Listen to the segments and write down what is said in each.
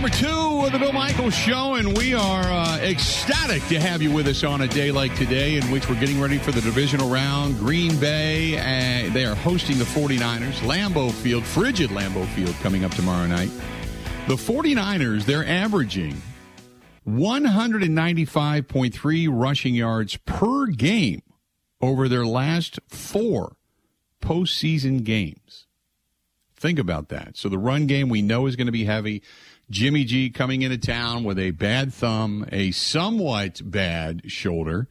number two of the Bill Michaels Show, and we are uh, ecstatic to have you with us on a day like today, in which we're getting ready for the divisional round. Green Bay, uh, they are hosting the 49ers. Lambeau Field, frigid Lambeau Field, coming up tomorrow night. The 49ers, they're averaging 195.3 rushing yards per game over their last four postseason games. Think about that. So the run game we know is going to be heavy. Jimmy G coming into town with a bad thumb, a somewhat bad shoulder.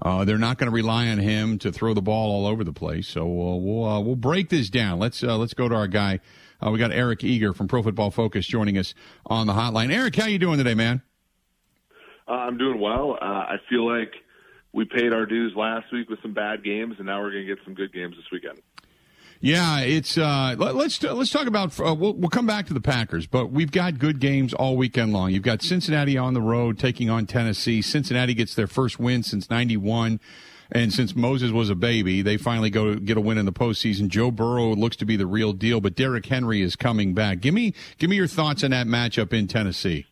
Uh, they're not going to rely on him to throw the ball all over the place. So uh, we'll uh, we'll break this down. Let's uh, let's go to our guy. Uh, we got Eric Eager from Pro Football Focus joining us on the hotline. Eric, how you doing today, man? I'm doing well. I feel like we paid our dues last week with some bad games, and now we're going to get some good games this weekend. Yeah, it's uh, let, us let's talk about. Uh, we'll, we'll come back to the Packers, but we've got good games all weekend long. You've got Cincinnati on the road taking on Tennessee. Cincinnati gets their first win since '91. And since Moses was a baby, they finally go get a win in the postseason. Joe Burrow looks to be the real deal, but Derrick Henry is coming back. Give me give me your thoughts on that matchup in Tennessee.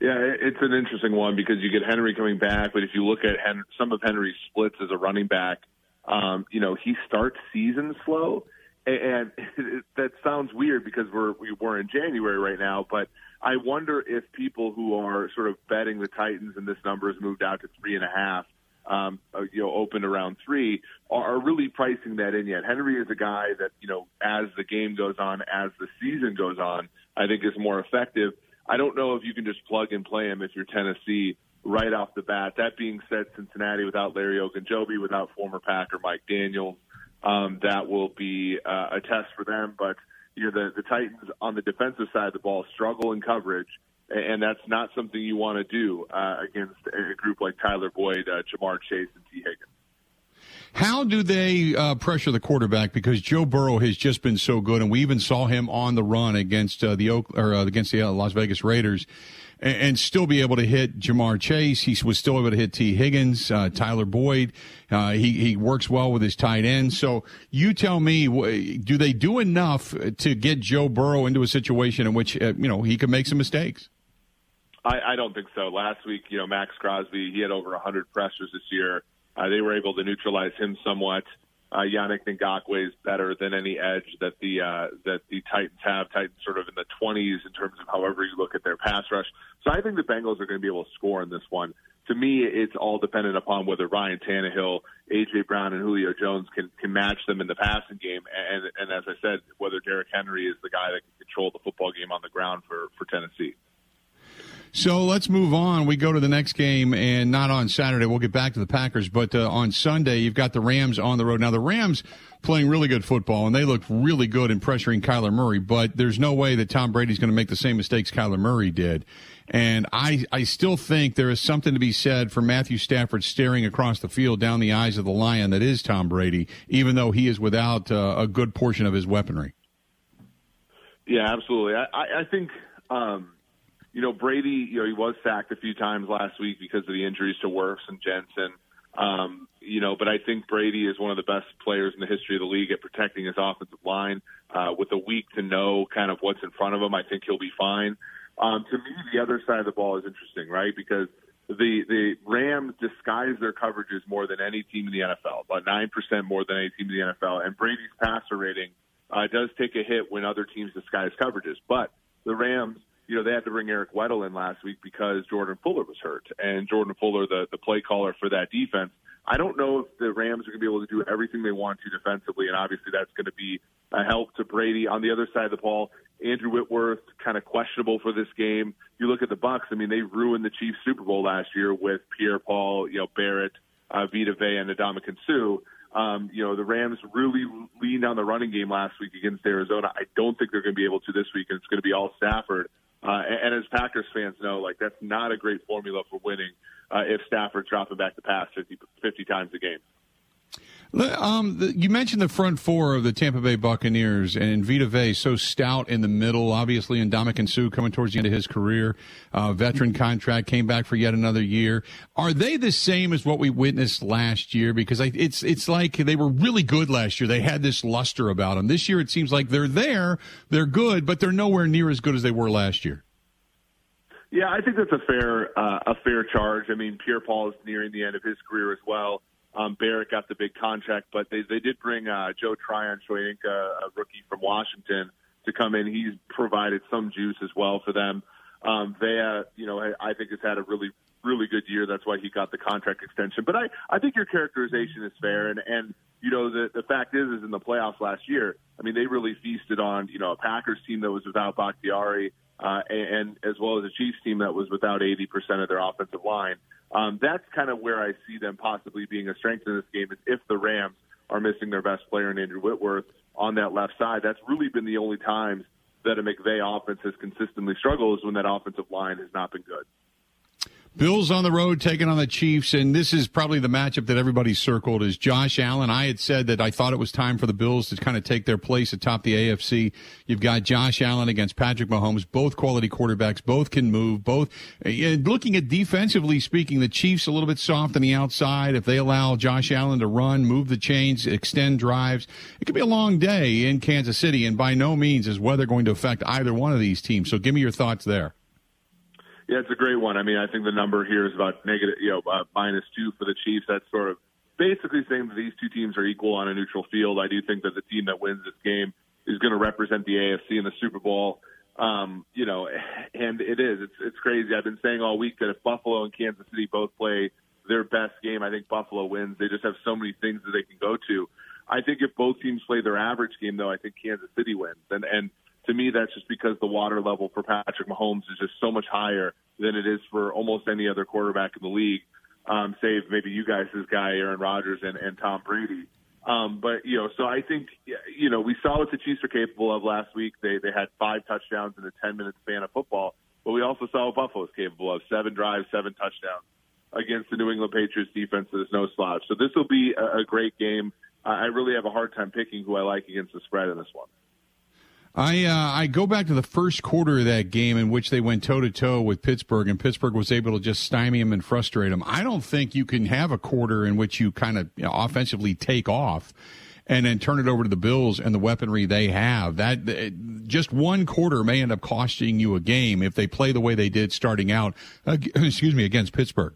Yeah, it's an interesting one because you get Henry coming back, but if you look at Hen- some of Henry's splits as a running back, um, you know, he starts season slow, and that sounds weird because we're we, we're in January right now. But I wonder if people who are sort of betting the Titans and this number has moved out to three and a half, um, uh, you know, open around three, are, are really pricing that in yet. Henry is a guy that you know, as the game goes on, as the season goes on, I think is more effective. I don't know if you can just plug and play him if you're Tennessee right off the bat. That being said, Cincinnati without Larry Ogunjobi, without former Packer Mike Daniels, um, that will be uh, a test for them. But you know, the, the Titans on the defensive side of the ball struggle in coverage, and that's not something you want to do uh, against a group like Tyler Boyd, uh, Ja'Marr Chase, and Tee Higgins. How do they uh, pressure the quarterback? Because Joe Burrow has just been so good, and we even saw him on the run against uh, the Oak, or uh, against the uh, Las Vegas Raiders, and, and, still be able to hit Ja'Marr Chase. He was still able to hit Tee Higgins, uh, Tyler Boyd. Uh, he he works well with his tight end. So you tell me, do they do enough to get Joe Burrow into a situation in which you know he could make some mistakes? I, I don't think so. Last week, you know, Maxx Crosby, he had over 100 pressures this year. Uh, they were able to neutralize him somewhat. Uh, Yannick Ngakoue is better than any edge that the uh, that the Titans have. Titans sort of in the 20s in terms of however you look at their pass rush. So I think the Bengals are going to be able to score in this one. To me, it's all dependent upon whether Ryan Tannehill, AJ Brown, and Julio Jones can can match them in the passing game. And and as I said, whether Derrick Henry is the guy that can control the football game on the ground for for Tennessee. So let's move on. We go to the next game, and not on Saturday. We'll get back to the Packers, but uh, on Sunday, you've got the Rams on the road. Now, the Rams playing really good football, and they look really good in pressuring Kyler Murray, but there's no way that Tom Brady's going to make the same mistakes Kyler Murray did. And I, I still think there is something to be said for Matthew Stafford staring across the field down the eyes of the lion that is Tom Brady, even though he is without uh, a good portion of his weaponry. Yeah, absolutely. I, I think. Um you know, Brady, you know, he was sacked a few times last week because of the injuries to Wirfs and Jensen. Um, you know, but I think Brady is one of the best players in the history of the league at protecting his offensive line. Uh, with a week to know kind of what's in front of him, I think he'll be fine. Um, to me, the other side of the ball is interesting, right? Because the the Rams disguise their coverages more than any team in the NFL, about nine percent more than any team in the NFL, and Brady's passer rating uh, does take a hit when other teams disguise coverages. But the Rams you know, they had to bring Eric Weddle in last week because Jordan Fuller was hurt. And Jordan Fuller, the, the play caller for that defense, I don't know if the Rams are going to be able to do everything they want to defensively, and obviously that's going to be a help to Brady. On the other side of the ball, Andrew Whitworth kind of questionable for this game. You look at the Bucs; I mean, they ruined the Chiefs Super Bowl last year with Pierre-Paul, you know, Barrett, uh, Vita Vea, and Ndamukong Suh. Um, you know, the Rams really leaned on the running game last week against Arizona. I don't think they're going to be able to this week, and it's going to be all Stafford. Uh, and, and as Packers fans know, like that's not a great formula for winning uh, if Stafford's dropping back to pass 50, 50 times a game. Um, the, you mentioned the front four of the Tampa Bay Buccaneers and Vita Vea so stout in the middle. Obviously, and Ndamukong Suh coming towards the end of his career, uh, veteran contract came back for yet another year. Are they the same as what we witnessed last year? Because I, it's it's like they were really good last year. They had this luster about them. This year, it seems like they're there, they're good, but they're nowhere near as good as they were last year. Yeah, I think that's a fair uh, a fair charge. I mean, Pierre Paul is nearing the end of his career as well. Um, Barrett got the big contract, but they they did bring uh, Joe Tryon Shoyinka, a rookie from Washington, to come in. He's provided some juice as well for them. Um, Vea, you know, I think has had a really really good year. That's why he got the contract extension. But I I think your characterization is fair, and and you know the the fact is is in the playoffs last year. I mean, they really feasted on you know a Packers team that was without Bakhtiari uh, and, and as well as a Chiefs team that was without 80% of their offensive line. Um, that's kind of where I see them possibly being a strength in this game is if the Rams are missing their best player in Andrew Whitworth on that left side. That's really been the only times that a McVay offense has consistently struggled is when that offensive line has not been good. Bills on the road taking on the Chiefs, and this is probably the matchup that everybody circled is Josh Allen. I had said that I thought it was time for the Bills to kind of take their place atop the AFC. You've got Josh Allen against Patrick Mahomes, both quality quarterbacks, both can move, both. looking at defensively speaking, the Chiefs a little bit soft on the outside. If they allow Josh Allen to run, move the chains, extend drives, it could be a long day in Kansas City, and by no means is weather going to affect either one of these teams. So give me your thoughts there. Yeah, it's a great one. I mean, I think the number here is about negative, you know, uh, minus two for the Chiefs. That's sort of basically saying that these two teams are equal on a neutral field. I do think that the team that wins this game is going to represent the AFC in the Super Bowl. Um, you know, and it is. It's it's crazy. I've been saying all week that if Buffalo and Kansas City both play their best game, I think Buffalo wins. They just have so many things that they can go to. I think if both teams play their average game, though, I think Kansas City wins. And and to me, that's just because the water level for Patrick Mahomes is just so much higher than it is for almost any other quarterback in the league, um, save maybe you guys' this guy, Aaron Rodgers and, and Tom Brady. Um, but you know, so I think you know we saw what the Chiefs are capable of last week. They they had five touchdowns in a ten minute span of football, but we also saw what Buffalo is capable of: seven drives, seven touchdowns against the New England Patriots defense that is no slouch. So this will be a, a great game. I really have a hard time picking who I like against the spread in this one. I uh, I go back to the first quarter of that game in which they went toe to toe with Pittsburgh, and Pittsburgh was able to just stymie them and frustrate them. I don't think you can have a quarter in which you kind of you know, offensively take off and then turn it over to the Bills and the weaponry they have. That just one quarter may end up costing you a game if they play the way they did starting out. Uh, excuse me, against Pittsburgh.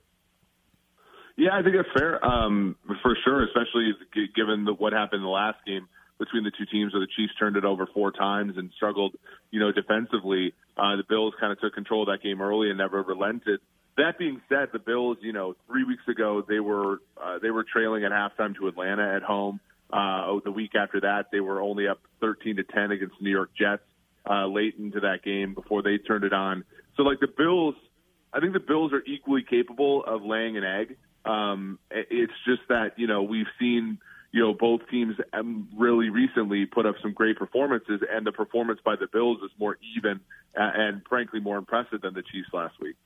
Yeah, I think that's fair um, for sure, especially given the, what happened in the last game between the two teams where the Chiefs turned it over four times and struggled, you know, defensively. Uh, the Bills kind of took control of that game early and never relented. That being said, the Bills, you know, three weeks ago they were uh, they were trailing at halftime to Atlanta at home. Uh, the week after that, they were only up 13 to 10 against New York Jets uh, late into that game before they turned it on. So, like the Bills, I think the Bills are equally capable of laying an egg. Um, it's just that you know we've seen you know, both teams um, really recently put up some great performances, and the performance by the Bills is more even and, frankly, more impressive than the Chiefs last week.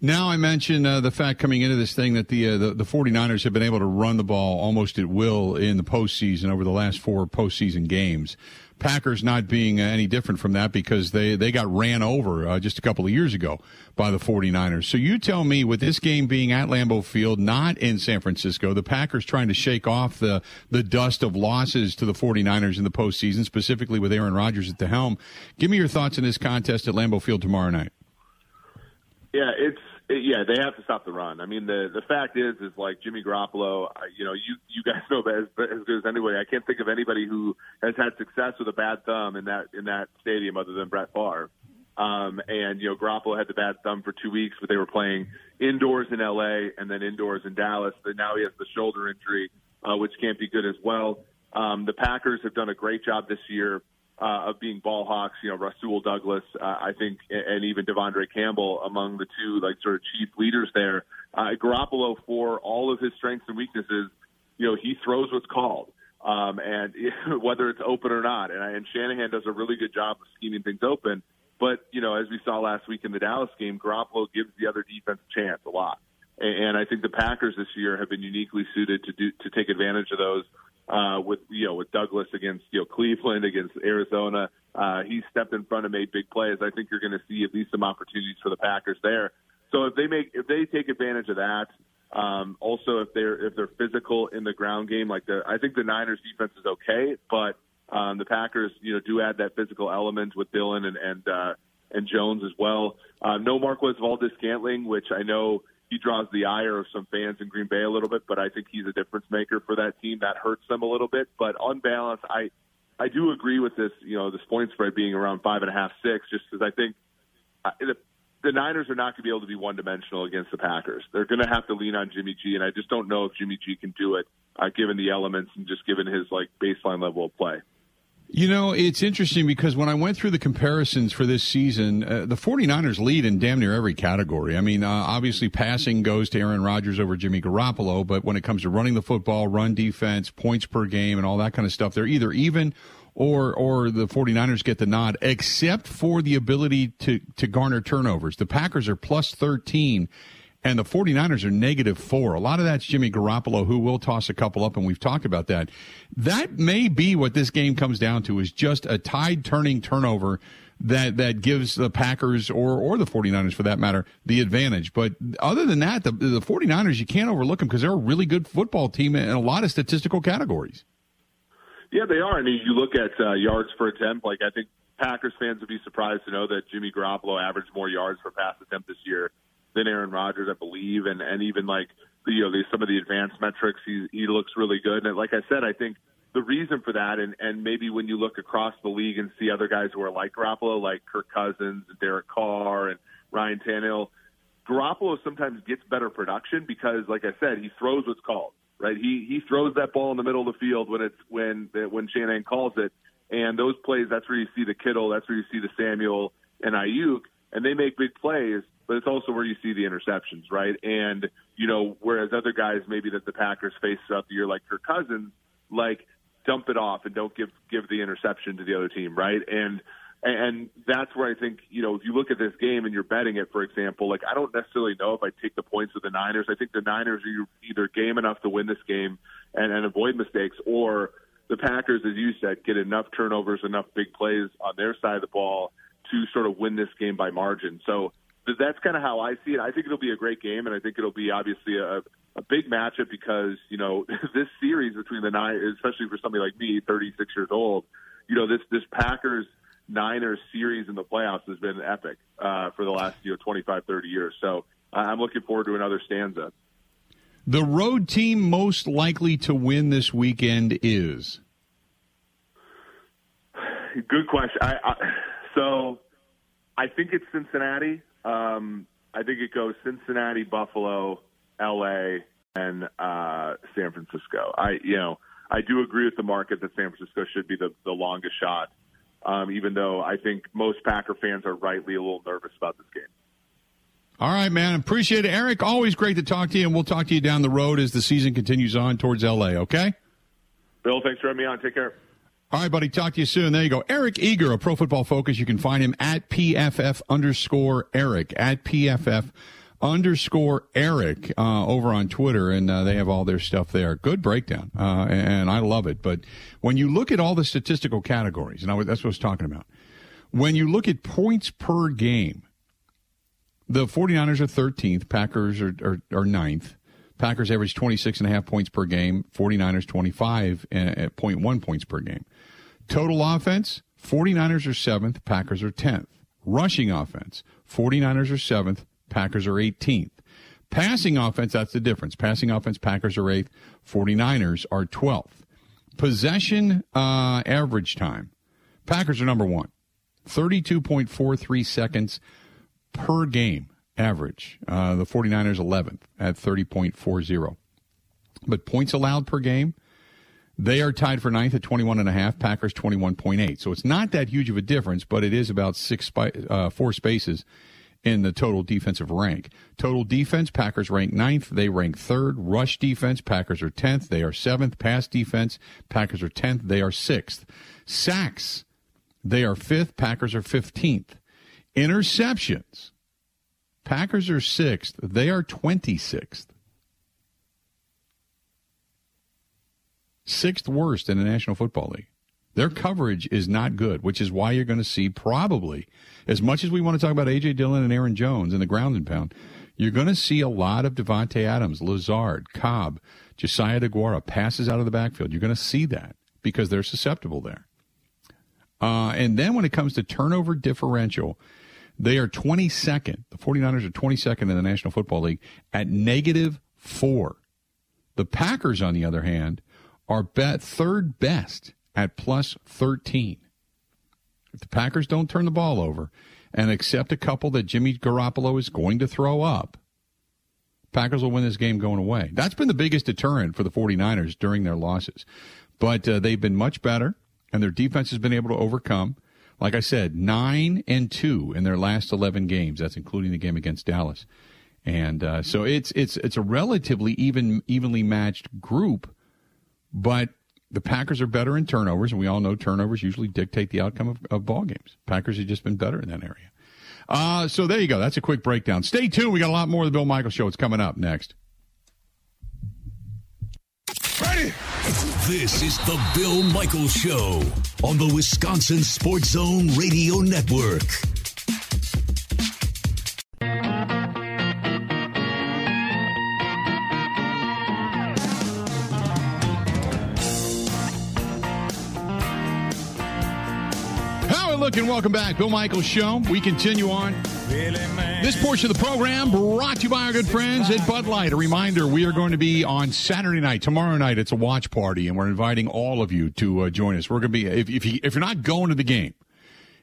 Now I mentioned uh, the fact coming into this thing that the, uh, the the 49ers have been able to run the ball almost at will in the postseason over the last four postseason games. Packers not being uh, any different from that because they, they got ran over uh, just a couple of years ago by the 49ers. So you tell me, with this game being at Lambeau Field, not in San Francisco, the Packers trying to shake off the, the dust of losses to the 49ers in the postseason, specifically with Aaron Rodgers at the helm. Give me your thoughts on this contest at Lambeau Field tomorrow night. Yeah, it's yeah, they have to stop the run. I mean, the the fact is, is like Jimmy Garoppolo. You know, you you guys know as, as good as anybody. I can't think of anybody who has had success with a bad thumb in that in that stadium other than Brett Favre. Um, and you know, Garoppolo had the bad thumb for two weeks, but they were playing indoors in LA and then indoors in Dallas. But now he has the shoulder injury, uh, which can't be good as well. Um, the Packers have done a great job this year uh, of being ball hawks. You know, Rasul Douglas, uh, I think, and even De'Vondre Campbell among the two like sort of chief leaders there. Uh, Garoppolo, for all of his strengths and weaknesses, you know, he throws what's called. Um, and whether it's open or not, and, and Shanahan does a really good job of scheming things open. But you know, as we saw last week in the Dallas game, Garoppolo gives the other defense a chance a lot, and, and I think the Packers this year have been uniquely suited to do to take advantage of those uh, with you know with Douglas against you know Cleveland against Arizona. Uh, he stepped in front and made big plays. I think you're going to see at least some opportunities for the Packers there. So if they make if they take advantage of that, um, also if they're if they're physical in the ground game, like the I think the Niners defense is okay, but um, the Packers you know do add that physical element with Dillon and and uh, and Jones as well. Uh, no Marquez Valdes Scantling, which I know he draws the ire of some fans in Green Bay a little bit, but I think he's a difference maker for that team. That hurts them a little bit. But on balance, I I do agree with this. You know, this point spread being around five and a half, six, just because I think uh, the, the Niners are not going to be able to be one dimensional against the Packers. They're going to have to lean on Jimmy G, and I just don't know if Jimmy G can do it, uh, given the elements and just given his like baseline level of play. You know, it's interesting because when I went through the comparisons for this season, uh, the 49ers lead in damn near every category. I mean, uh, obviously passing goes to Aaron Rodgers over Jimmy Garoppolo, but when it comes to running the football, run defense, points per game, and all that kind of stuff, they're either even or or the 49ers get the nod, except for the ability to, to garner turnovers. The Packers are plus 13 and the 49ers are negative four. A lot of that's Jimmy Garoppolo, who will toss a couple up, and we've talked about that. That may be what this game comes down to is just a tide turning turnover that that gives the Packers or or the 49ers for that matter the advantage. But other than that, the the 49ers you can't overlook them because they're a really good football team in a lot of statistical categories. Yeah, they are. I mean, you look at uh, yards per attempt. Like I think Packers fans would be surprised to know that Jimmy Garoppolo averaged more yards per pass attempt this year than Aaron Rodgers, I believe, and and even like you know the, some of the advanced metrics, he he looks really good. And like I said, I think the reason for that, and and maybe when you look across the league and see other guys who are like Garoppolo, like Kirk Cousins, Derek Carr, and Ryan Tannehill, Garoppolo sometimes gets better production because, like I said, he throws what's called right. He he throws that ball in the middle of the field when it's when when Shanahan calls it, and those plays that's where you see the Kittle, that's where you see the Samuel and Aiyuk, and they make big plays but it's also where you see the interceptions, right? And you know, whereas other guys maybe that the Packers face throughout the year, like Kirk Cousins, like dump it off and don't give give the interception to the other team, right? And and that's where I think you know if you look at this game and you're betting it, for example, like I don't necessarily know if I take the points with the Niners. I think the Niners are either game enough to win this game and, and avoid mistakes, or the Packers, as you said, get enough turnovers, enough big plays on their side of the ball to sort of win this game by margin. So that's kind of how I see it. I think it'll be a great game, and I think it'll be obviously a, a big matchup because you know this series between the nine, especially for somebody like me, 36 years old, you know this this Packers Niners series in the playoffs has been epic uh, for the last you know 25, 30 years. So I'm looking forward to another stanza. The road team most likely to win this weekend is. Good question. I, I, so I think it's Cincinnati. Um, I think it goes Cincinnati, Buffalo, L.A., and uh, San Francisco. I, you know, I do agree with the market that San Francisco should be the, the longest shot, um, even though I think most Packer fans are rightly a little nervous about this game. All right, man. Appreciate it. Eric, always great to talk to you, and we'll talk to you down the road as the season continues on towards LA, okay? Bill, thanks for having me on. Take care. All right, buddy. Talk to you soon. There you go. Eric Eager of Pro Football Focus. You can find him at PFF underscore Eric at PFF underscore Eric uh, over on Twitter, and uh, they have all their stuff there. Good breakdown, uh, and I love it. But when you look at all the statistical categories, and I, that's what I was talking about, when you look at points per game, the 49ers are 13th, Packers are, are, are 9th. Packers average 26 and a half points per game, 49ers 25 at 0.1 points per game. Total offense, 49ers are 7th, Packers are 10th. Rushing offense, 49ers are 7th, Packers are 18th. Passing offense, that's the difference. Passing offense, Packers are 8th, 49ers are 12th. Possession uh, average time, Packers are number one, 32.43 seconds per game average. Uh, the 49ers 11th at 30.40. But points allowed per game, they are tied for ninth at 21 and a half. Packers 21.8. So it's not that huge of a difference, but it is about six uh, four spaces in the total defensive rank. Total defense, Packers rank ninth. They rank third. Rush defense, Packers are 10th. They are seventh. Pass defense, Packers are 10th. They are sixth. Sacks, they are fifth. Packers are 15th. Interceptions, Packers are sixth. They are 26th. Sixth worst in the National Football League. Their coverage is not good, which is why you're going to see probably, as much as we want to talk about A.J. Dillon and Aaron Jones in the ground and pound, you're going to see a lot of Davante Adams, Lazard, Cobb, Josiah Deguara passes out of the backfield. You're going to see that because they're susceptible there. Uh, and then when it comes to turnover differential, They are 22nd. The 49ers are 22nd in the National Football League at negative four. The Packers, on the other hand, are bet third best at plus 13. If the Packers don't turn the ball over and accept a couple that Jimmy Garoppolo is going to throw up, Packers will win this game going away. That's been the biggest deterrent for the 49ers during their losses. But uh, they've been much better, and their defense has been able to overcome. Like I said, 9 and 2 in their last 11 games. That's including the game against Dallas. And uh, so it's it's it's a relatively even evenly matched group, but the Packers are better in turnovers, and we all know turnovers usually dictate the outcome of, of ball games. Packers have just been better in that area. Uh, so there you go. That's a quick breakdown. Stay tuned. We got a lot more of the Bill Michael Show. It's coming up next. Ready? This is the Bill Michael Show on the Wisconsin Sports Zone Radio Network. Look and welcome back. Bill Michaels Show. We continue on. This portion of the program brought to you by our good friends at Bud Light. A reminder, we are going to be on Saturday night. Tomorrow night, it's a watch party, and we're inviting all of you to uh, join us. We're going to be, if, if, you, if you're not going to the game,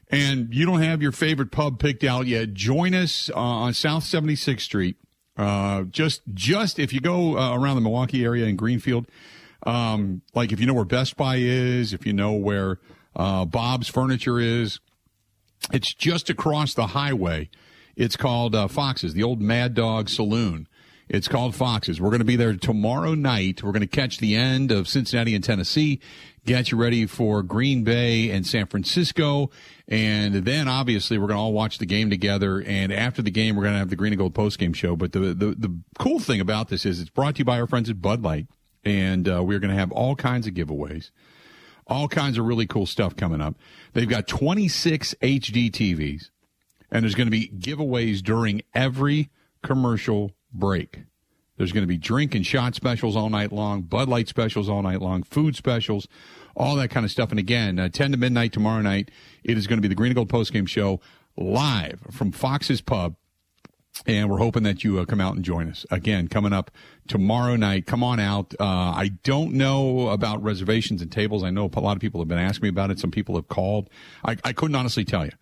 and you don't have your favorite pub picked out yet, join us uh, on South 76th Street. Uh, just, just if you go uh, around the Milwaukee area in Greenfield, um, like if you know where Best Buy is, if you know where uh, Bob's Furniture is. It's just across the highway. It's called uh, Fox's, the old Mad Dog Saloon. It's called Fox's. We're going to be there tomorrow night. We're going to catch the end of Cincinnati and Tennessee, get you ready for Green Bay and San Francisco. And then obviously we're going to all watch the game together. And after the game, we're going to have the Green and Gold post game show. But the, the, the cool thing about this is it's brought to you by our friends at Bud Light. And uh, we're going to have all kinds of giveaways all kinds of really cool stuff coming up. They've got 26 HD TVs, and there's going to be giveaways during every commercial break. There's going to be drink and shot specials all night long, Bud Light specials all night long, food specials, all that kind of stuff. And again, uh, 10 to midnight tomorrow night, it is going to be the Green and Gold postgame show live from Fox's Pub and we're hoping that you uh, come out and join us. Again coming up tomorrow night. Come on out. Uh, i don't know about reservations and tables. I know a lot of people have been asking me about it. Some people have called. I, I couldn't honestly tell you.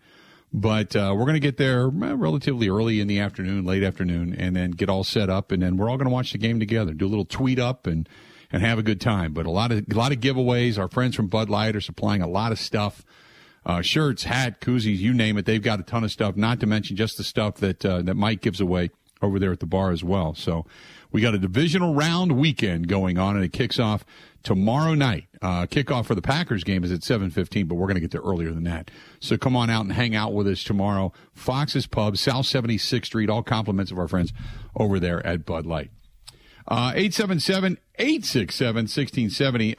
But uh, we're going to get there uh, relatively early in the afternoon late afternoon and then get all set up and then we're all going to watch the game together do a little tweet up and and have a good time. But a lot of a lot of giveaways. Our friends from bud light are supplying a lot of stuff uh, shirts, hat, koozies, you name it. They've got a ton of stuff. Not to mention just the stuff that uh, that Mike gives away over there at the bar as well. So we got a divisional round weekend going on, and it kicks off tomorrow night. Uh, kickoff for the Packers game is at 7:15, but we're going to get there earlier than that. So come on out and hang out with us tomorrow. Fox's Pub, South 76th Street. All compliments of our friends over there at Bud Light. Uh, 877 867 1670.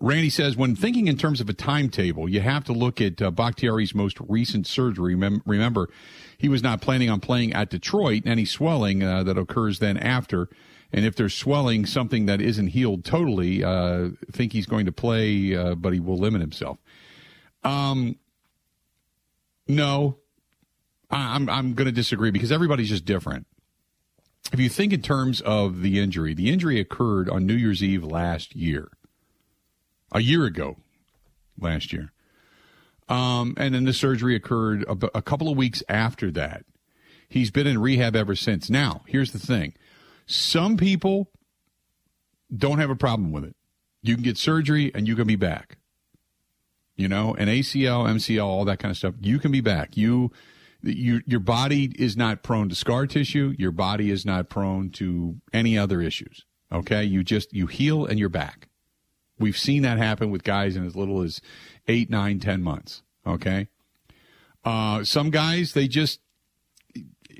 Randy says, when thinking in terms of a timetable, you have to look at uh, Bakhtiari's most recent surgery. remember, he was not planning on playing at Detroit, and any swelling uh, that occurs then after. And if there's swelling, something that isn't healed totally, uh, think he's going to play, uh, but he will limit himself. Um, no, I'm I'm going to disagree because everybody's just different. If you think in terms of the injury, the injury occurred on New Year's Eve last year a year ago, last year. Um, and then the surgery occurred a, a couple of weeks after that. He's been in rehab ever since. Now, here's the thing some people don't have a problem with it. You can get surgery and you can be back. You know, an ACL, MCL, all that kind of stuff. You can be back. You, you, your body is not prone to scar tissue. Your body is not prone to any other issues. Okay, you just you heal and you're back. We've seen that happen with guys in as little as eight, nine, ten months. Okay. Uh, some guys, they just,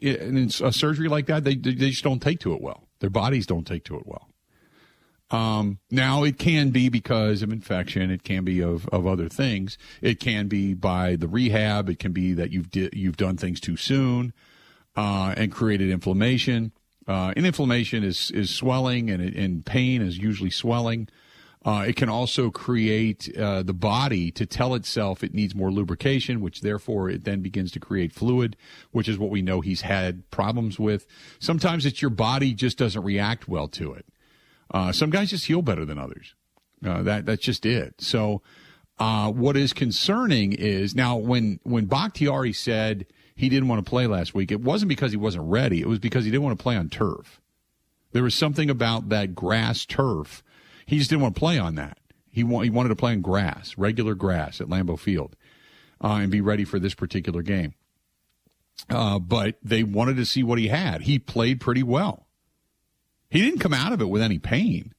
in a surgery like that, they, they just don't take to it well. Their bodies don't take to it well. Um, now it can be because of infection. It can be of, of other things. It can be by the rehab. It can be that you've di- you've done things too soon, uh, and created inflammation. Uh, and inflammation is, is swelling and, and pain is usually swelling. Uh, it can also create uh, the body to tell itself it needs more lubrication, which therefore it then begins to create fluid, which is what we know he's had problems with. Sometimes it's your body just doesn't react well to it. Uh, some guys just heal better than others. Uh, that that's just it. So, uh, what is concerning is now when when Bakhtiari said he didn't want to play last week, it wasn't because he wasn't ready. It was because he didn't want to play on turf. There was something about that grass turf he just didn't want to play on that. He, wa- he wanted to play on grass, regular grass at Lambeau Field, uh, and be ready for this particular game. Uh, but they wanted to see what he had. He played pretty well. He didn't come out of it with any pain,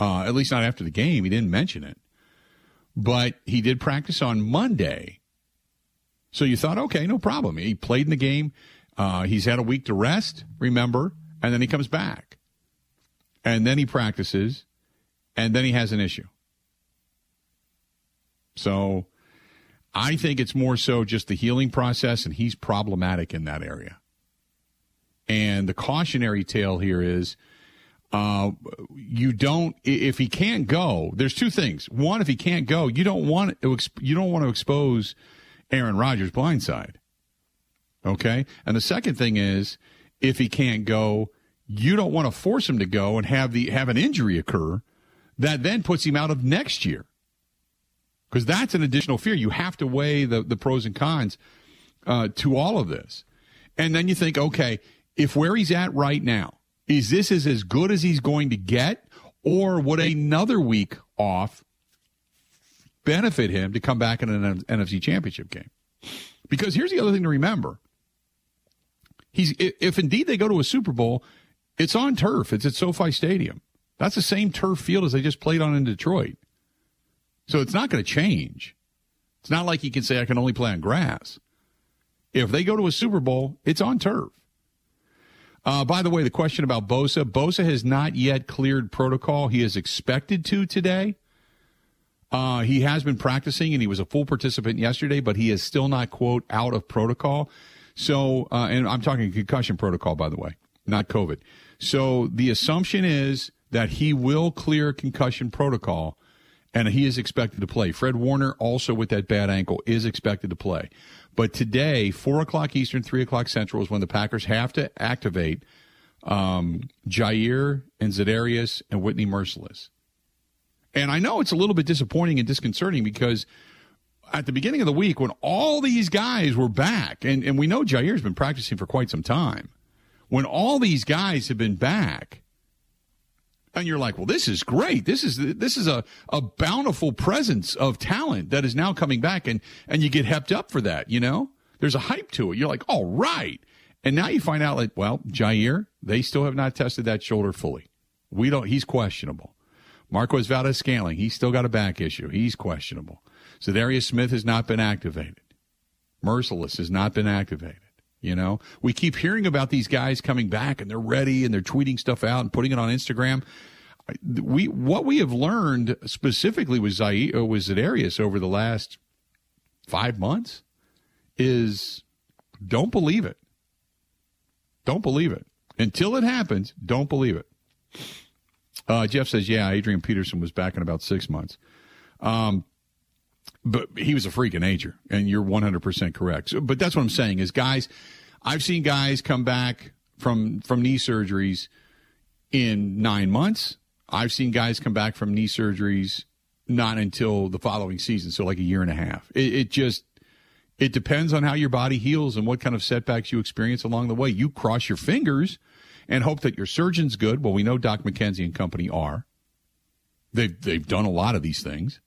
uh, at least not after the game. He didn't mention it. But he did practice on Monday. So you thought, okay, no problem. He played in the game. Uh, he's had a week to rest, remember, and then he comes back. And then he practices and then he has an issue. So I think it's more so just the healing process, and he's problematic in that area. And the cautionary tale here is uh, you don't if he can't go. There's two things. One, if he can't go, you don't want to you don't want to expose Aaron Rodgers' blindside. Okay, and the second thing is if he can't go, you don't want to force him to go and have the have an injury occur that then puts him out of next year. Because that's an additional fear. You have to weigh the, the pros and cons uh, to all of this. And then you think, okay, if where he's at right now, is this is as good as he's going to get? Or would another week off benefit him to come back in an NFC championship game? Because here's the other thing to remember. He's if indeed they go to a Super Bowl, it's on turf. It's at SoFi Stadium. That's the same turf field as they just played on in Detroit. So it's not going to change. It's not like you can say I can only play on grass. If they go to a Super Bowl, it's on turf. Uh, by the way, the question about Bosa, Bosa has not yet cleared protocol. He is expected to today. Uh, he has been practicing and he was a full participant yesterday, but he is still not, quote, out of protocol. So, uh, and I'm talking concussion protocol, by the way, not COVID. So the assumption is that he will clear concussion protocol and he is expected to play. Fred Warner, also with that bad ankle, is expected to play. But today, 4 o'clock Eastern, 3 o'clock Central is when the Packers have to activate um, Jaire and Za'Darius and Whitney Mercilus. And I know it's a little bit disappointing and disconcerting because at the beginning of the week, when all these guys were back, and, and we know Jaire's been practicing for quite some time, when all these guys have been back, and you're like, well, this is great. This is this is a, a bountiful presence of talent that is now coming back, and and you get hepped up for that. You know, there's a hype to it. You're like, all right, and now you find out like, well, Jaire, they still have not tested that shoulder fully. We don't. He's questionable. Marquez Valdes-Scantling, he's still got a back issue. He's questionable. Za'Darius Smith has not been activated. Mercilus has not been activated. You know, we keep hearing about these guys coming back and they're ready and they're tweeting stuff out and putting it on Instagram. We what we have learned specifically with Zaire uh, with Za'Darius over the last five months is don't believe it. Don't believe it until it happens. Don't believe it. Uh, Jeff says, "Yeah, Adrian Peterson was back in about six months." Um, but he was a freak of nature, and you're 100% correct. So, but that's what I'm saying is, guys, I've seen guys come back from from knee surgeries in nine months. I've seen guys come back from knee surgeries not until the following season, so like a year and a half. It, it just it depends on how your body heals and what kind of setbacks you experience along the way. You cross your fingers and hope that your surgeon's good. Well, we know Doc McKenzie and company are. They've they've done a lot of these things.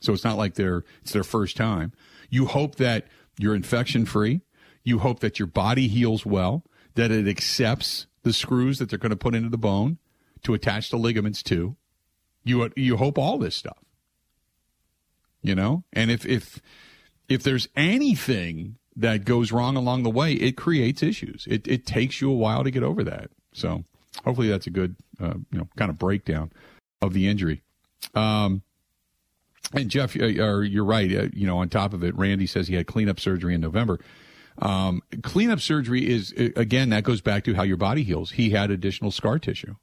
So it's not like they're it's their first time. You hope that you're infection free. You hope that your body heals well, that it accepts the screws that they're going to put into the bone to attach the ligaments to. You you hope all this stuff. You know? And if if if there's anything that goes wrong along the way, it creates issues. It it takes you a while to get over that. So hopefully that's a good uh, you know kind of breakdown of the injury. Um, and Jeff, uh, you're right. Uh, you know, on top of it, Randy says he had cleanup surgery in November. Um, cleanup surgery is again that goes back to how your body heals. He had additional scar tissue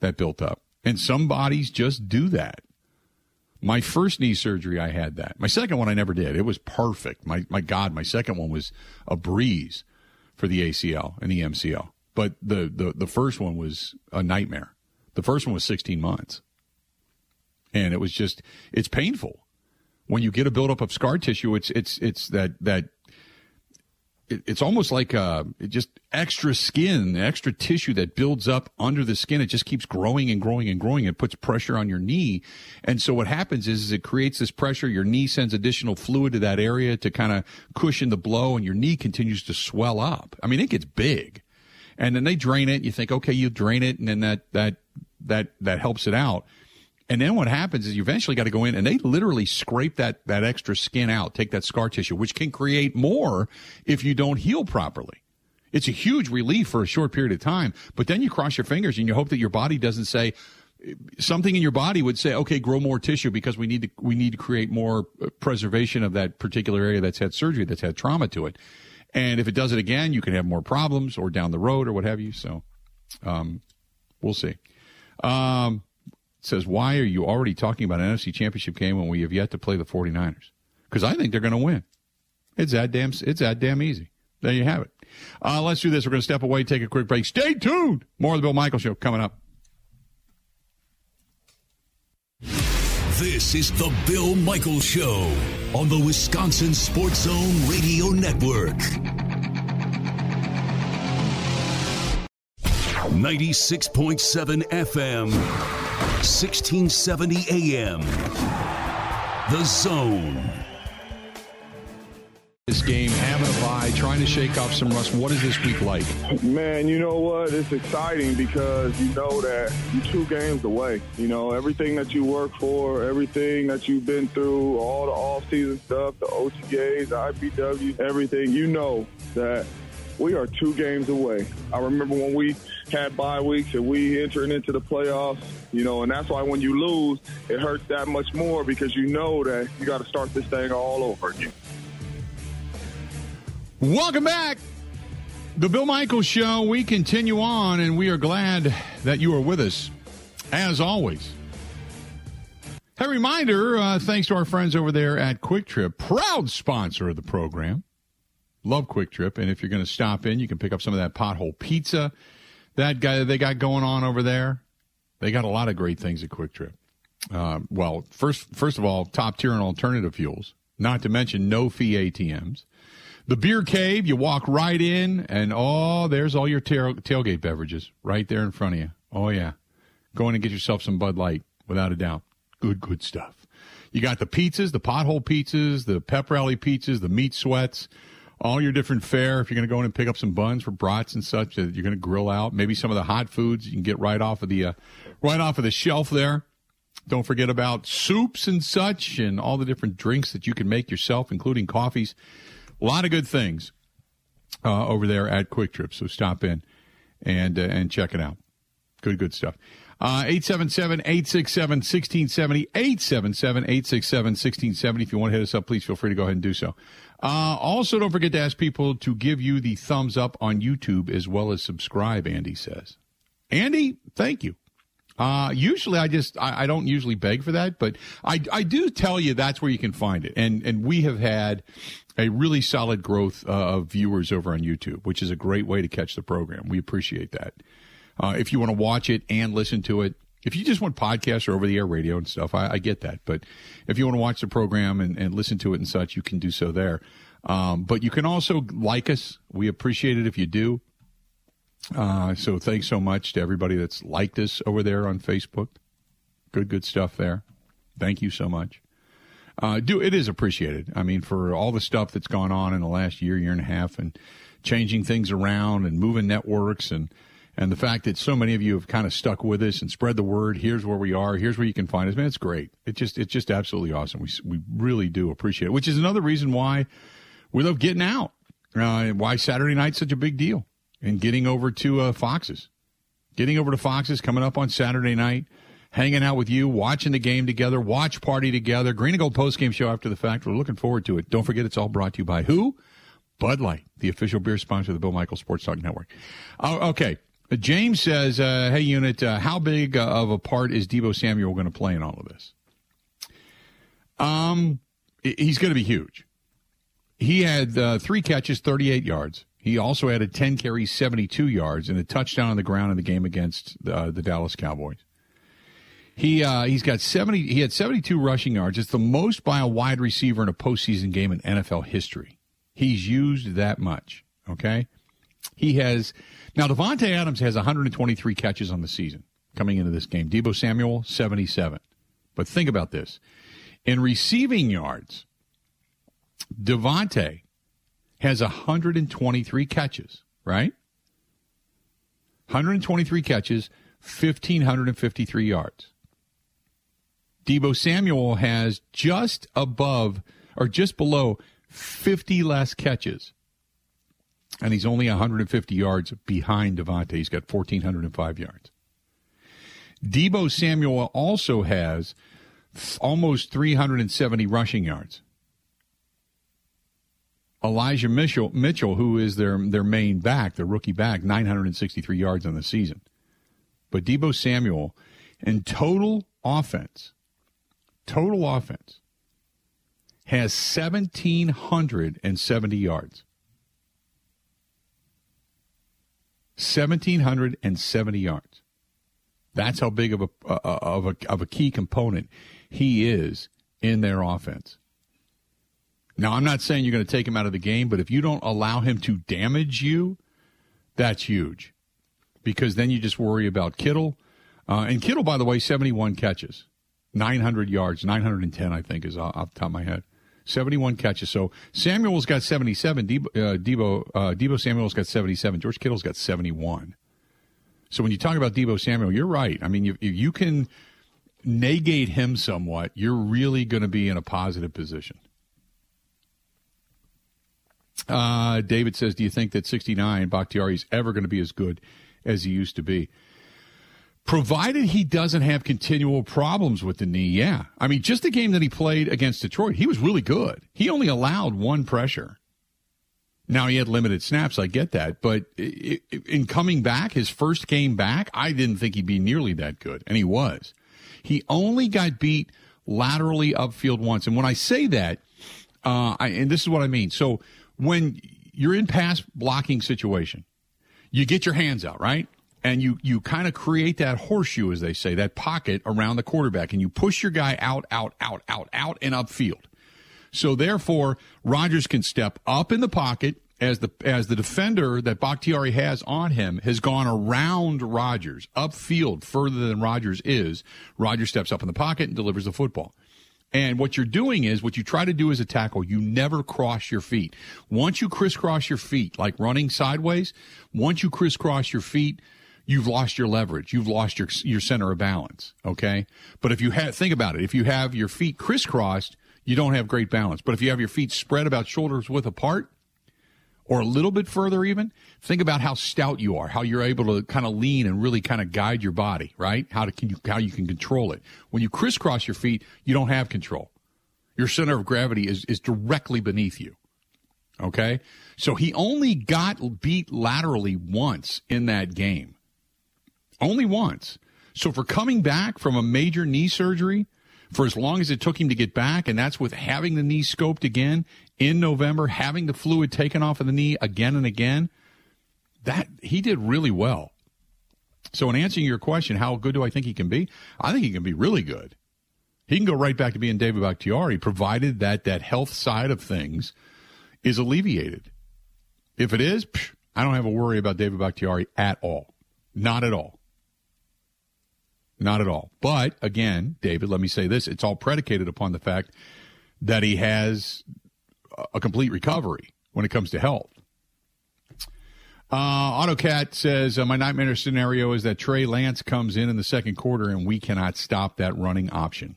that built up, And some bodies just do that. My first knee surgery, I had that. My second one, I never did. It was perfect. My, my God, my second one was a breeze for the ACL and the MCL. But the, the, the first one was a nightmare. The first one was 16 months. And it was just, it's painful. When you get a buildup of scar tissue, it's, it's, it's that, that it's almost like uh, just extra skin, extra tissue that builds up under the skin. It just keeps growing and growing and growing. It puts pressure on your knee. And so what happens is, is it creates this pressure. Your knee sends additional fluid to that area to kind of cushion the blow and your knee continues to swell up. I mean, it gets big. And then they drain it. You think, okay, you drain it and then that, that, that, that helps it out. And then what happens is you eventually got to go in and they literally scrape that, that extra skin out, take that scar tissue, which can create more if you don't heal properly. It's a huge relief for a short period of time, but then you cross your fingers and you hope that your body doesn't say, something in your body would say, okay, grow more tissue because we need to, we need to create more preservation of that particular area that's had surgery, that's had trauma to it. And if it does it again, you can have more problems or down the road or what have you. So, um, we'll see. Um, says, Why are you already talking about an NFC championship game when we have yet to play the 49ers? Because I think they're going to win. It's that damn, it's that damn easy. There you have it. Uh, let's do this. We're going to step away, take a quick break. Stay tuned. More of the Bill Michael Show coming up. This is the Bill Michael Show on the Wisconsin Sports Zone Radio Network. 96.7 FM, 1670 AM. The Zone. This game, having a bye, trying to shake off some rust. What is this week like? Man, you know what? It's exciting because you know that you're two games away. You know, everything that you work for, everything that you've been through, all the off-season stuff, the OTAs, the IPW, everything, you know that we are two games away. I remember when we had bye weeks and we entering into the playoffs, you know, and that's why when you lose, it hurts that much more because you know that you got to start this thing all over again. Welcome back. The Bill Michaels Show. We continue on, and we are glad that you are with us, as always. A reminder uh, thanks to our friends over there at Kwik Trip, proud sponsor of the program. Love Kwik Trip. And if you're going to stop in, you can pick up some of that pothole pizza that guy they got going on over there. They got a lot of great things at Kwik Trip. Uh, well, first, first of all, top tier and alternative fuels, not to mention no fee ATMs. The beer cave, you walk right in, and oh, there's all your tail- tailgate beverages right there in front of you. Oh, yeah. Go in and get yourself some Bud Light, without a doubt. Good, good stuff. You got the pizzas, the pothole pizzas, the pep rally pizzas, the meat sweats, all your different fare. If you're going to go in and pick up some buns for brats and such that you're going to grill out, maybe some of the hot foods you can get right off of the uh, right off of the shelf there. Don't forget about soups and such, and all the different drinks that you can make yourself, including coffees. A lot of good things uh, over there at Kwik Trip. So stop in and uh, and check it out. Good, good stuff. Uh, 877 867 1670. 877 867 1670. If you want to hit us up, please feel free to go ahead and do so. Uh, also, don't forget to ask people to give you the thumbs up on YouTube as well as subscribe, Andy says. Andy, thank you. Uh, usually I just, I, I, don't usually beg for that, but I, I do tell you that's where you can find it. And, and we have had a really solid growth uh, of viewers over on YouTube, which is a great way to catch the program. We appreciate that. Uh, if you want to watch it and listen to it, if you just want podcasts or over the air radio and stuff, I, I, get that. But if you want to watch the program and, and listen to it and such, you can do so there. Um, but you can also like us. We appreciate it if you do. Uh, so thanks so much to everybody that's liked us over there on Facebook. Good, good stuff there. Thank you so much. Uh, do it is appreciated. I mean, for all the stuff that's gone on in the last year, year and a half, and changing things around and moving networks and and the fact that so many of you have kind of stuck with us and spread the word. Here's where we are. Here's where you can find us. Man, it's great. It just it's just absolutely awesome. We we really do appreciate it. Which is another reason why we love getting out. Uh, why Saturday night's such a big deal and getting over to uh, Foxes, getting over to Foxes coming up on Saturday night hanging out with you, watching the game together, watch party together, Green and Gold post game show after the fact. We're looking forward to it. Don't forget, it's all brought to you by who? Bud Light, the official beer sponsor of the Bill Michael Sports Talk Network. Oh, okay. Uh, James says, uh, "Hey, unit, uh, how big uh, of a part is Deebo Samuel going to play in all of this?" Um, he's going to be huge. He had uh, three catches, 38 yards. He also added 10 carries, 72 yards, and a touchdown on the ground in the game against uh, the Dallas Cowboys. He he's got 70. He had 72 rushing yards. It's the most by a wide receiver in a postseason game in NFL history. He's used that much. Okay, he has now. Davante Adams has 123 catches on the season coming into this game. Deebo Samuel 77. But think about this: in receiving yards, Davante has 123 catches, right? 123 catches, 1,553 yards. Deebo Samuel has just above or just below 50 less catches. And he's only 150 yards behind Davante. He's got 1,405 yards. Deebo Samuel also has almost 370 rushing yards. Elijah Mitchell, Mitchell, who is their their main back, their rookie back, 963 yards on the season. But Deebo Samuel, in total offense, total offense, has 1,770 yards. 1,770 yards. That's how big of a, uh, of a of a key component he is in their offense. Now, I'm not saying you're going to take him out of the game, but if you don't allow him to damage you, that's huge. Because then you just worry about Kittle. Uh, and Kittle, by the way, 71 catches, 900 yards, 910, I think, is off the top of my head. 71 catches. So Samuel's got 77. Deebo, uh, Deebo, uh, Deebo Samuel's got 77. George Kittle's got 71. So when you talk about Deebo Samuel, you're right. I mean, if you can negate him somewhat, you're really going to be in a positive position. Uh, David says, "Do you think that 69 Bakhtiari is ever going to be as good as he used to be?" Provided he doesn't have continual problems with the knee, yeah. I mean, just the game that he played against Detroit, he was really good. He only allowed one pressure. Now he had limited snaps, I get that, but in coming back, his first game back, I didn't think he'd be nearly that good, and he was. He only got beat laterally upfield once, and when I say that, uh, I, and this is what I mean. So when you're in pass blocking situation, you get your hands out, right? And you, you kind of create that horseshoe, as they say, that pocket around the quarterback, and you push your guy out, out, out, out, out, and upfield. So therefore, Rodgers can step up in the pocket as the as the defender that Bakhtiari has on him has gone around Rodgers upfield further than Rodgers is. Rodgers steps up in the pocket and delivers the football. And what you're doing is what you try to do as a tackle, you never cross your feet. Once you crisscross your feet, like running sideways, once you crisscross your feet, you've lost your leverage. You've lost your your center of balance. Okay, but if you have think about it, if you have your feet crisscrossed, you don't have great balance. But if you have your feet spread about shoulders width apart, or a little bit further even, think about how stout you are, how you're able to kind of lean and really kind of guide your body, right? How to, can you, how you can control it. When you crisscross your feet, you don't have control. Your center of gravity is, is directly beneath you. Okay. So he only got beat laterally once in that game. Only once. So for coming back from a major knee surgery, for as long as it took him to get back, and that's with having the knee scoped again in November, having the fluid taken off of the knee again and again, that he did really well. So, in answering your question, how good do I think he can be? I think he can be really good. He can go right back to being David Bakhtiari, provided that that health side of things is alleviated. If it is, psh, I don't have a worry about David Bakhtiari at all. Not at all. Not at all. But again, David, let me say this: it's all predicated upon the fact that he has a complete recovery when it comes to health. Uh, AutoCat says, uh, My nightmare scenario is that Trey Lance comes in in the second quarter and we cannot stop that running option.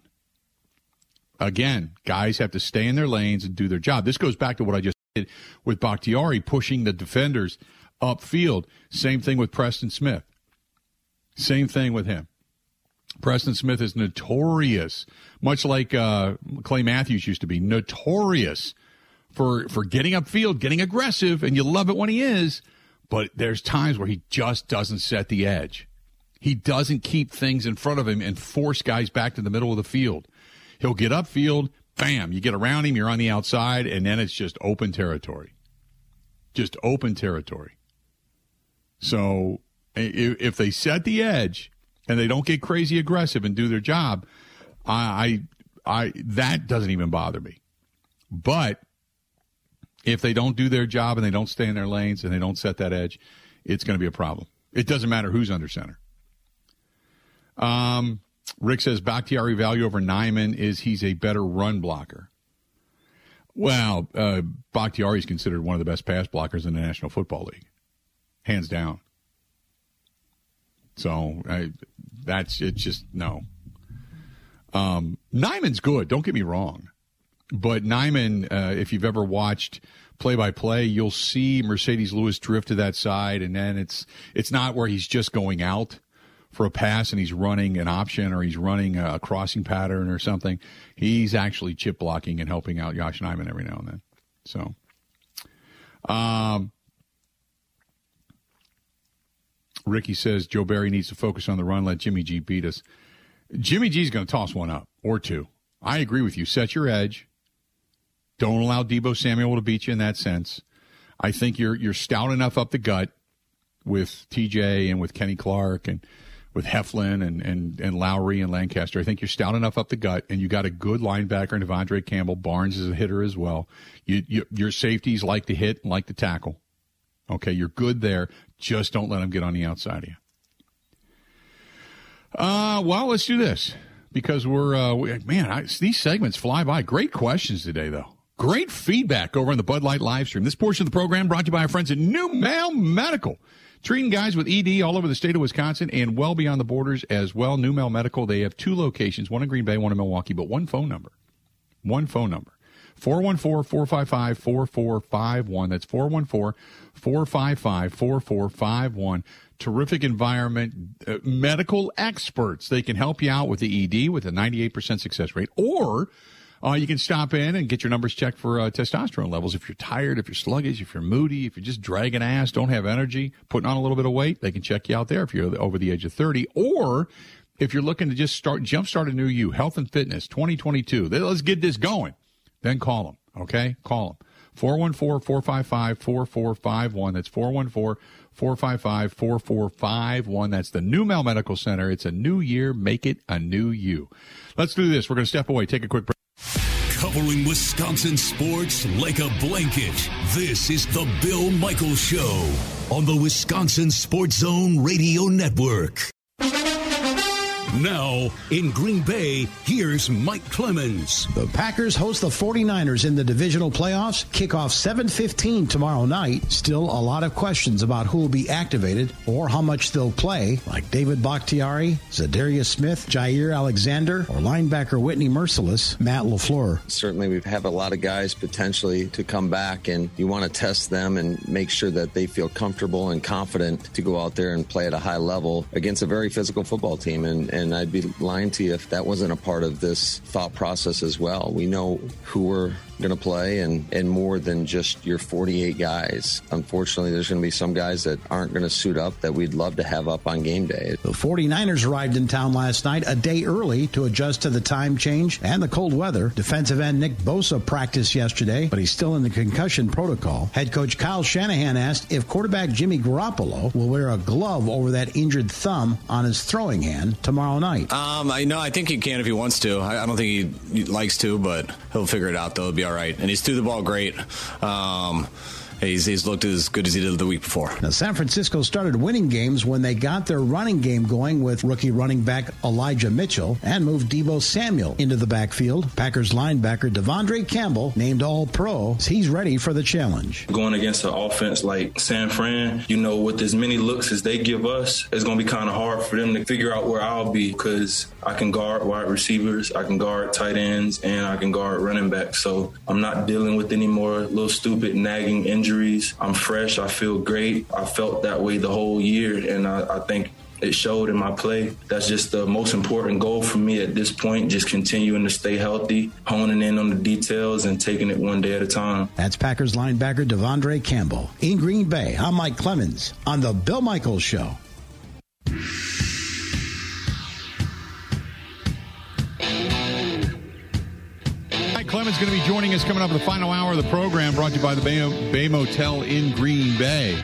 Again, guys have to stay in their lanes and do their job. This goes back to what I just did with Bakhtiari pushing the defenders upfield. Same thing with Preston Smith. Same thing with him. Preston Smith is notorious, much like uh, Clay Matthews used to be, notorious for for getting upfield, getting aggressive, and you love it when he is. but there's times where he just doesn't set the edge. He doesn't keep things in front of him and force guys back to the middle of the field. He'll get upfield, bam, you get around him, you're on the outside, and then it's just open territory. Just open territory. So if they set the edge and they don't get crazy aggressive and do their job, I, I, I that doesn't even bother me. But if they don't do their job and they don't stay in their lanes and they don't set that edge, it's going to be a problem. It doesn't matter who's under center. Um, Rick says Bakhtiari value over Nijman is he's a better run blocker. Well, uh, Bakhtiari is considered one of the best pass blockers in the National Football League, hands down. So I, that's it's just no. Um, Nijman's good. Don't get me wrong, but Nijman, uh, if you've ever watched play by play, you'll see Marcedes Lewis drift to that side, and then it's it's not where he's just going out for a pass and he's running an option or he's running a crossing pattern or something. He's actually chip blocking and helping out Yosh Nijman every now and then. So, um, Ricky says Joe Barry needs to focus on the run. Let Jimmy G beat us. Jimmy G's going to toss one up or two. I agree with you. Set your edge. Don't allow Deebo Samuel to beat you in that sense. I think you're you're stout enough up the gut with TJ and with Kenny Clark and with Heflin and, and, and Lowry and Lancaster. I think you're stout enough up the gut, and you got a good linebacker in De'Vondre Campbell. Barnes is a hitter as well. You, you, your safeties like to hit and like to tackle. Okay, you're good there. Just don't let them get on the outside of you. Uh, well, let's do this because we're, uh, we, man, I, these segments fly by. Great questions today, though. Great feedback over on the Bud Light live stream. This portion of the program brought to you by our friends at NuMale Medical. Treating guys with ED all over the state of Wisconsin and well beyond the borders as well. NuMale Medical, they have two locations, one in Green Bay, one in Milwaukee, but one phone number. One phone number. 414-455-4451. That's 414-455-4451. Terrific environment, uh, medical experts. They can help you out with the ED with a 98% success rate or uh, you can stop in and get your numbers checked for uh, testosterone levels. If you're tired, if you're sluggish, if you're moody, if you're just dragging ass, don't have energy, putting on a little bit of weight, they can check you out there if you're over the age of 30. Or if you're looking to just start, jumpstart a new you, health and fitness 2022, let's get this going. Then call them. Okay? Call them. 414 455 4451. That's 414 455 4451. That's the NuMale Medical Center. It's a new year. Make it a new you. Let's do this. We're going to step away, take a quick break. Covering Wisconsin sports like a blanket. This is the Bill Michaels Show on the Wisconsin Sports Zone Radio Network. Now, in Green Bay, here's Mike Clemens. The Packers host the 49ers in the divisional playoffs. Kickoff 7:15 tomorrow night. Still a lot of questions about who will be activated or how much they'll play, like David Bakhtiari, Za'Darius Smith, Jaire Alexander, or linebacker Whitney Mercilus, Matt LaFleur. Certainly, we have a lot of guys potentially to come back, and you want to test them and make sure that they feel comfortable and confident to go out there and play at a high level against a very physical football team. And, and I'd be lying to you if that wasn't a part of this thought process as well. We know who we're going to play and, and more than just your 48 guys. Unfortunately, there's going to be some guys that aren't going to suit up that we'd love to have up on game day. The 49ers arrived in town last night a day early to adjust to the time change and the cold weather. Defensive end Nick Bosa practiced yesterday, but he's still in the concussion protocol. Head coach Kyle Shanahan asked if quarterback Jimmy Garoppolo will wear a glove over that injured thumb on his throwing hand tomorrow night. Um, I know. I think he can if he wants to. I, I don't think he, he likes to, but he'll figure it out. Though it'll be all right. And he's threw the ball great. Um, He's, he's looked as good as he did the week before. Now, San Francisco started winning games when they got their running game going with rookie running back Elijah Mitchell and moved Deebo Samuel into the backfield. Packers linebacker De'Vondre Campbell named All Pro. He's ready for the challenge. Going against an offense like San Fran, you know, with as many looks as they give us, it's going to be kind of hard for them to figure out where I'll be because I can guard wide receivers, I can guard tight ends, and I can guard running backs. So I'm not dealing with any more little stupid nagging injuries. I'm fresh. I feel great. I felt that way the whole year, and I, I think it showed in my play. That's just the most important goal for me at this point. Just continuing to stay healthy, honing in on the details, and taking it one day at a time. That's Packers linebacker De'Vondre Campbell. In Green Bay, I'm Mike Clemens on The Bill Michaels Show. Clemens going to be joining us coming up in the final hour of the program, brought to you by the Bay, Bay Motel in Green Bay.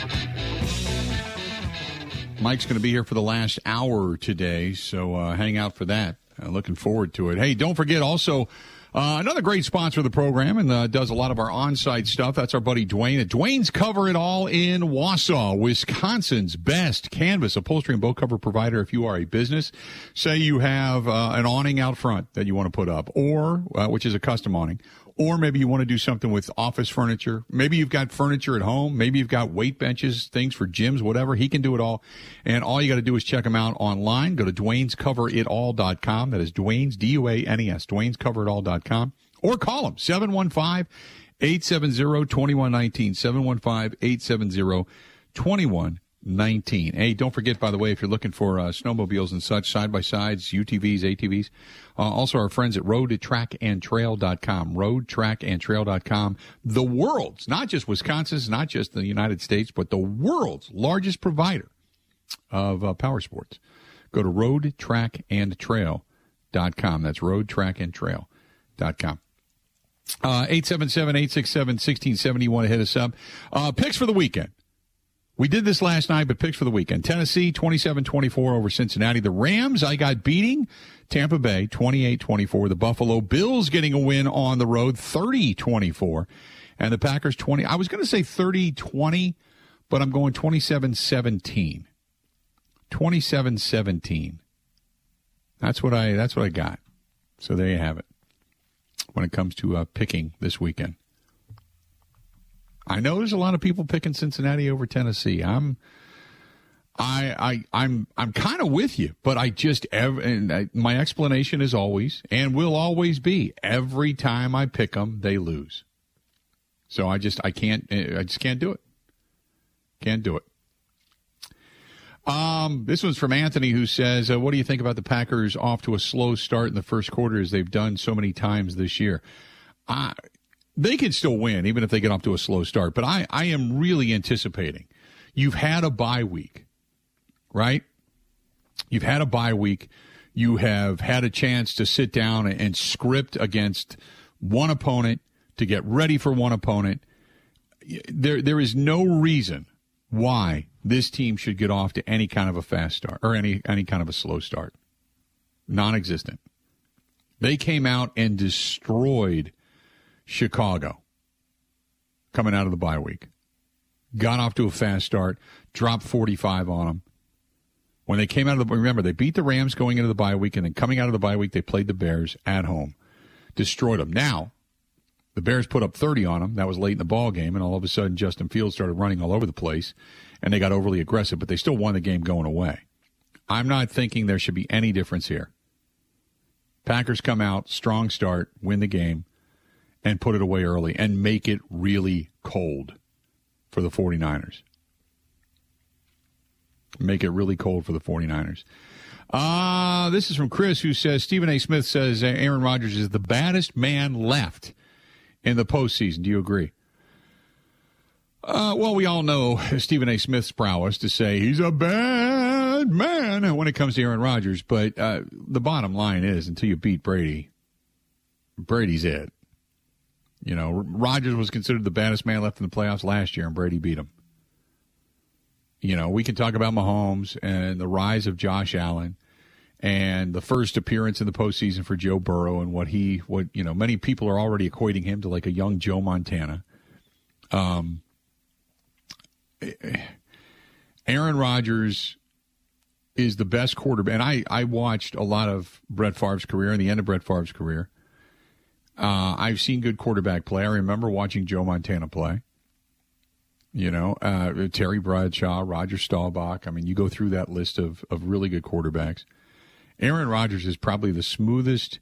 Mike's going to be here for the last hour today, so uh, hang out for that. Uh, looking forward to it. Hey, don't forget also uh, another great sponsor of the program and uh, does a lot of our on-site stuff. That's our buddy Duane. At Duane's Cover It All in Wausau, Wisconsin's best canvas upholstery and boat cover provider. If you are a business, say you have uh, an awning out front that you want to put up, or uh, which is a custom awning, or maybe you want to do something with office furniture. Maybe you've got furniture at home. Maybe you've got weight benches, things for gyms, whatever. He can do it all. And all you got to do is check him out online. Go to Duane'sCoverItAll.com. That is Duane's, D-U-A-N-E-S, Duane'sCoverItAll.com. Or call him, 715 870 2119. 715 870 2119. Hey, don't forget, by the way, if you're looking for uh, snowmobiles and such, side by sides, UTVs, ATVs, uh, also, our friends at roadtrackandtrail.com. Roadtrackandtrail.com. The world's, not just Wisconsin's, not just the United States, but the world's largest provider of uh, power sports. Go to roadtrackandtrail.com. That's roadtrackandtrail.com. Uh, 877-867-1670. You want to hit us up. Uh, picks for the weekend. We did this last night, but picks for the weekend. Tennessee, 27-24 over Cincinnati. The Rams, I got beating Tampa Bay 28-24. The Buffalo Bills getting a win on the road 30-24. And the Packers 20. I was going to say 30-20, but I'm going 27-17. 27-17. That's what I that's what I got. So there you have it. When it comes to uh, picking this weekend. I know there's a lot of people picking Cincinnati over Tennessee. I'm I, I, I'm, I'm kind of with you, but I just, ev- and I, my explanation is always, and will always be, every time I pick them, they lose. So I just, I can't, I just can't do it. Can't do it. Um, this one's from Anthony who says, uh, what do you think about the Packers off to a slow start in the first quarter as they've done so many times this year? I, they can still win even if they get off to a slow start, but I, I am really anticipating you've had a bye week right? You've had a bye week. You have had a chance to sit down and script against one opponent to get ready for one opponent. There, there is no reason why this team should get off to any kind of a fast start or any any kind of a slow start. Non-existent. They came out and destroyed Chicago coming out of the bye week. Got off to a fast start, dropped 45 on them when they came out of the remember they beat the Rams going into the bye week, and then coming out of the bye week they played the Bears at home, destroyed them. Now the Bears put up 30 on them. That was late in the ball game, and all of a sudden Justin Fields started running all over the place, and they got overly aggressive, but they still won the game going away. I'm not thinking there should be any difference here. Packers come out, strong start, win the game, and put it away early and make it really cold for the 49ers make it really cold for the 49ers. Uh, this is from Chris, who says Stephen A. Smith says Aaron Rodgers is the baddest man left in the postseason. Do you agree? Uh, well, we all know Stephen A. Smith's prowess to say he's a bad man when it comes to Aaron Rodgers, but uh, the bottom line is until you beat Brady, Brady's it. You know, Rodgers was considered the baddest man left in the playoffs last year, and Brady beat him. You know, we can talk about Mahomes and the rise of Josh Allen and the first appearance in the postseason for Joe Burrow and what he, what, you know, many people are already equating him to like a young Joe Montana. Um, Aaron Rodgers is the best quarterback. And I, I watched a lot of Brett Favre's career and the end of Brett Favre's career. Uh, I've seen good quarterback play. I remember watching Joe Montana play. You know, uh, Terry Bradshaw, Roger Staubach. I mean, you go through that list of, of really good quarterbacks. Aaron Rodgers is probably the smoothest,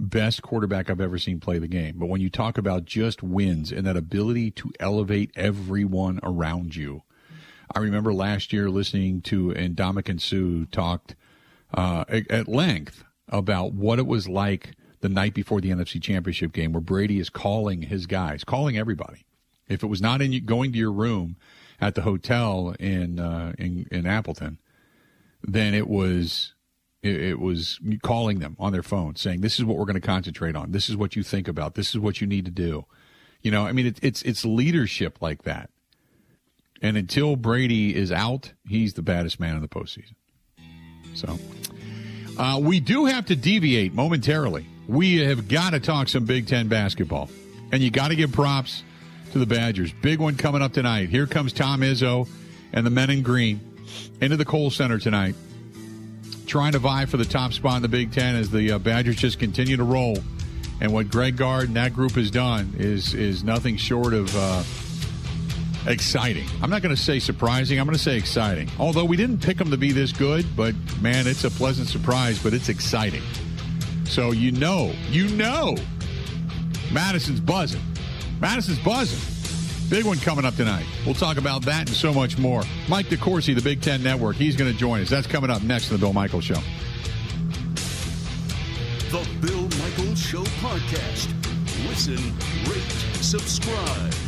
best quarterback I've ever seen play the game. But when you talk about just wins and that ability to elevate everyone around you, I remember last year listening to and Ndamukong Suh talked uh, at length about what it was like the night before the NFC Championship game, where Brady is calling his guys, calling everybody. If it was not in going to your room at the hotel in uh, in, in Appleton, then it was it, it was calling them on their phone, saying, "This is what we're going to concentrate on. This is what you think about. This is what you need to do." You know, I mean, it, it's it's leadership like that. And until Brady is out, he's the baddest man in the postseason. So uh, we do have to deviate momentarily. We have got to talk some Big Ten basketball. And you got to give props to the Badgers. Big one coming up tonight. Here comes Tom Izzo and the men in green into the Kohl Center tonight, trying to vie for the top spot in the Big Ten as the uh, Badgers just continue to roll. And what Greg Gard and that group has done is is nothing short of uh, exciting. I'm not going to say surprising. I'm going to say exciting. Although we didn't pick them to be this good, but man, it's a pleasant surprise. But it's exciting. So you know, you know, Madison's buzzing. Madison's buzzing. Big one coming up tonight. We'll talk about that and so much more. Mike DeCourcy, the Big Ten Network, he's going to join us. That's coming up next in the Bill Michael Show. The Bill Michael Show podcast. Listen, rate, subscribe.